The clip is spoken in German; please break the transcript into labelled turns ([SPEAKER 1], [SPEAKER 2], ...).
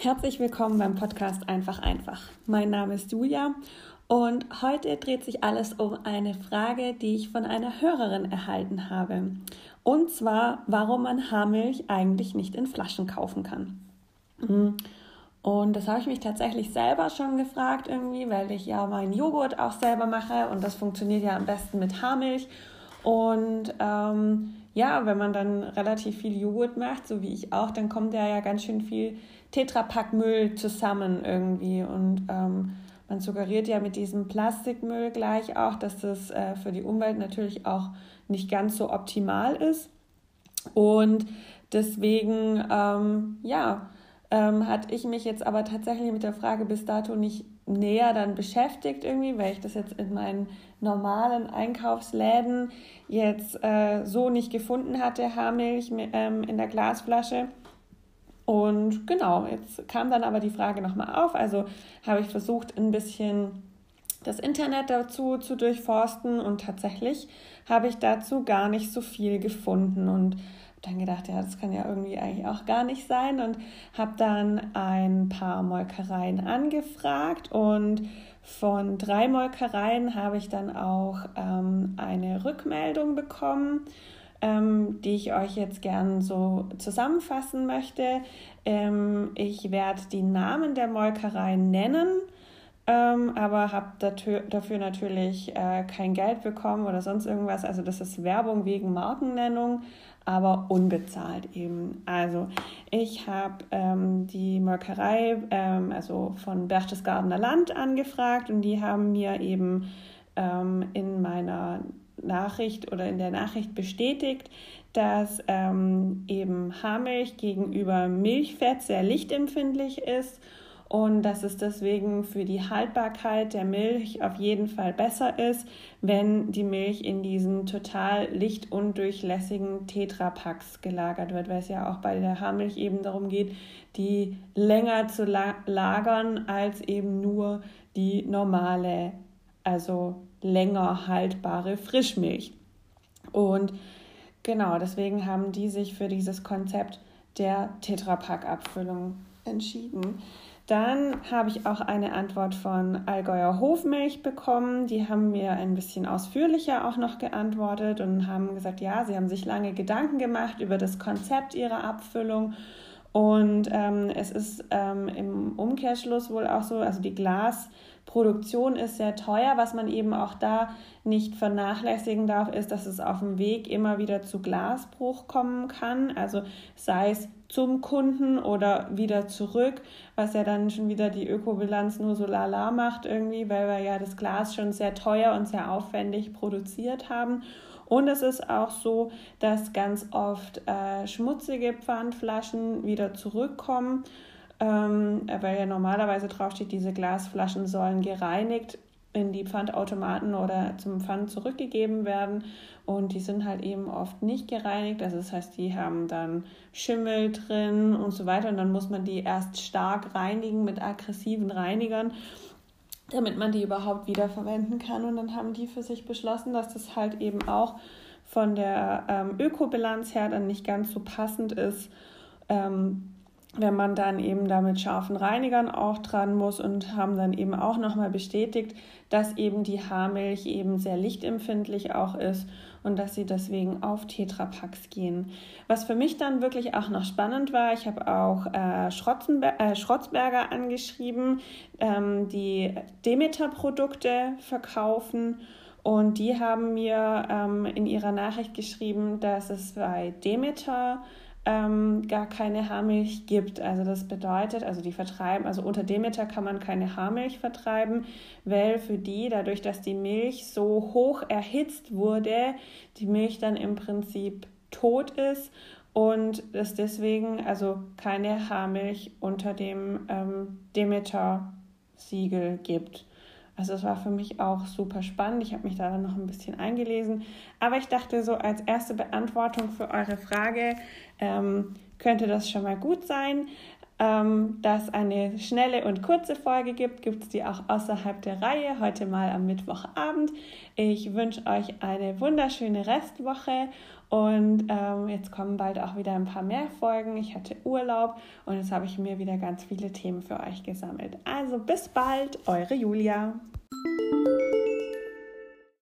[SPEAKER 1] Herzlich willkommen beim Podcast Einfach einfach. Mein Name ist Julia und heute dreht sich alles um eine Frage, die ich von einer Hörerin erhalten habe. Und zwar, warum man Haarmilch eigentlich nicht in Flaschen kaufen kann. Hm. Und das habe ich mich tatsächlich selber schon gefragt irgendwie, weil ich ja meinen Joghurt auch selber mache und das funktioniert ja am besten mit Haarmilch. Und ähm, ja, wenn man dann relativ viel Joghurt macht, so wie ich auch, dann kommt da ja ganz schön viel Tetrapack-Müll zusammen irgendwie. Und ähm, man suggeriert ja mit diesem Plastikmüll gleich auch, dass das äh, für die Umwelt natürlich auch nicht ganz so optimal ist. Und deswegen, ähm, ja, ähm, hatte ich mich jetzt aber tatsächlich mit der Frage bis dato nicht näher dann beschäftigt irgendwie, weil ich das jetzt in meinen normalen Einkaufsläden jetzt äh, so nicht gefunden hatte, Haarmilch ähm, in der Glasflasche. Und genau, jetzt kam dann aber die Frage nochmal auf. Also habe ich versucht, ein bisschen das Internet dazu zu durchforsten und tatsächlich habe ich dazu gar nicht so viel gefunden und dann gedacht, ja, das kann ja irgendwie eigentlich auch gar nicht sein und habe dann ein paar Molkereien angefragt und von drei Molkereien habe ich dann auch ähm, eine Rückmeldung bekommen ähm, die ich euch jetzt gern so zusammenfassen möchte. Ähm, ich werde die Namen der Molkereien nennen, ähm, aber habe dafür natürlich äh, kein Geld bekommen oder sonst irgendwas. Also das ist Werbung wegen Markennennung, aber unbezahlt eben. Also ich habe ähm, die Molkerei, ähm, also von Berchtesgadener Land angefragt und die haben mir eben ähm, in meiner Nachricht oder in der Nachricht bestätigt, dass ähm, eben Haarmilch gegenüber Milchfett sehr lichtempfindlich ist und dass es deswegen für die Haltbarkeit der Milch auf jeden Fall besser ist, wenn die Milch in diesen total lichtundurchlässigen Tetrapacks gelagert wird, weil es ja auch bei der Haarmilch eben darum geht, die länger zu lagern als eben nur die normale, also länger haltbare Frischmilch. Und genau deswegen haben die sich für dieses Konzept der Tetrapack-Abfüllung entschieden. Dann habe ich auch eine Antwort von Allgäuer Hofmilch bekommen. Die haben mir ein bisschen ausführlicher auch noch geantwortet und haben gesagt, ja, sie haben sich lange Gedanken gemacht über das Konzept ihrer Abfüllung. Und ähm, es ist ähm, im Umkehrschluss wohl auch so, also die Glas- Produktion ist sehr teuer. Was man eben auch da nicht vernachlässigen darf, ist, dass es auf dem Weg immer wieder zu Glasbruch kommen kann. Also sei es zum Kunden oder wieder zurück, was ja dann schon wieder die Ökobilanz nur so lala macht irgendwie, weil wir ja das Glas schon sehr teuer und sehr aufwendig produziert haben. Und es ist auch so, dass ganz oft äh, schmutzige Pfandflaschen wieder zurückkommen ähm, weil ja normalerweise draufsteht, diese Glasflaschen sollen gereinigt in die Pfandautomaten oder zum Pfand zurückgegeben werden. Und die sind halt eben oft nicht gereinigt. Also das heißt, die haben dann Schimmel drin und so weiter. Und dann muss man die erst stark reinigen mit aggressiven Reinigern, damit man die überhaupt wiederverwenden kann. Und dann haben die für sich beschlossen, dass das halt eben auch von der ähm, Ökobilanz her dann nicht ganz so passend ist. Ähm, wenn man dann eben da mit scharfen Reinigern auch dran muss und haben dann eben auch nochmal bestätigt, dass eben die Haarmilch eben sehr lichtempfindlich auch ist und dass sie deswegen auf Tetrapacks gehen. Was für mich dann wirklich auch noch spannend war, ich habe auch äh, äh, Schrotzberger angeschrieben, ähm, die Demeter-Produkte verkaufen. Und die haben mir ähm, in ihrer Nachricht geschrieben, dass es bei Demeter ähm, gar keine Haarmilch gibt. Also das bedeutet, also die vertreiben, also unter Demeter kann man keine Haarmilch vertreiben, weil für die, dadurch, dass die Milch so hoch erhitzt wurde, die Milch dann im Prinzip tot ist und es deswegen also keine Haarmilch unter dem ähm, Demeter-Siegel gibt. Also es war für mich auch super spannend. Ich habe mich da dann noch ein bisschen eingelesen. Aber ich dachte so als erste Beantwortung für eure Frage ähm, könnte das schon mal gut sein. Ähm, dass eine schnelle und kurze Folge gibt, gibt es die auch außerhalb der Reihe, heute mal am Mittwochabend. Ich wünsche euch eine wunderschöne Restwoche und ähm, jetzt kommen bald auch wieder ein paar mehr Folgen. Ich hatte Urlaub und jetzt habe ich mir wieder ganz viele Themen für euch gesammelt. Also bis bald, eure Julia.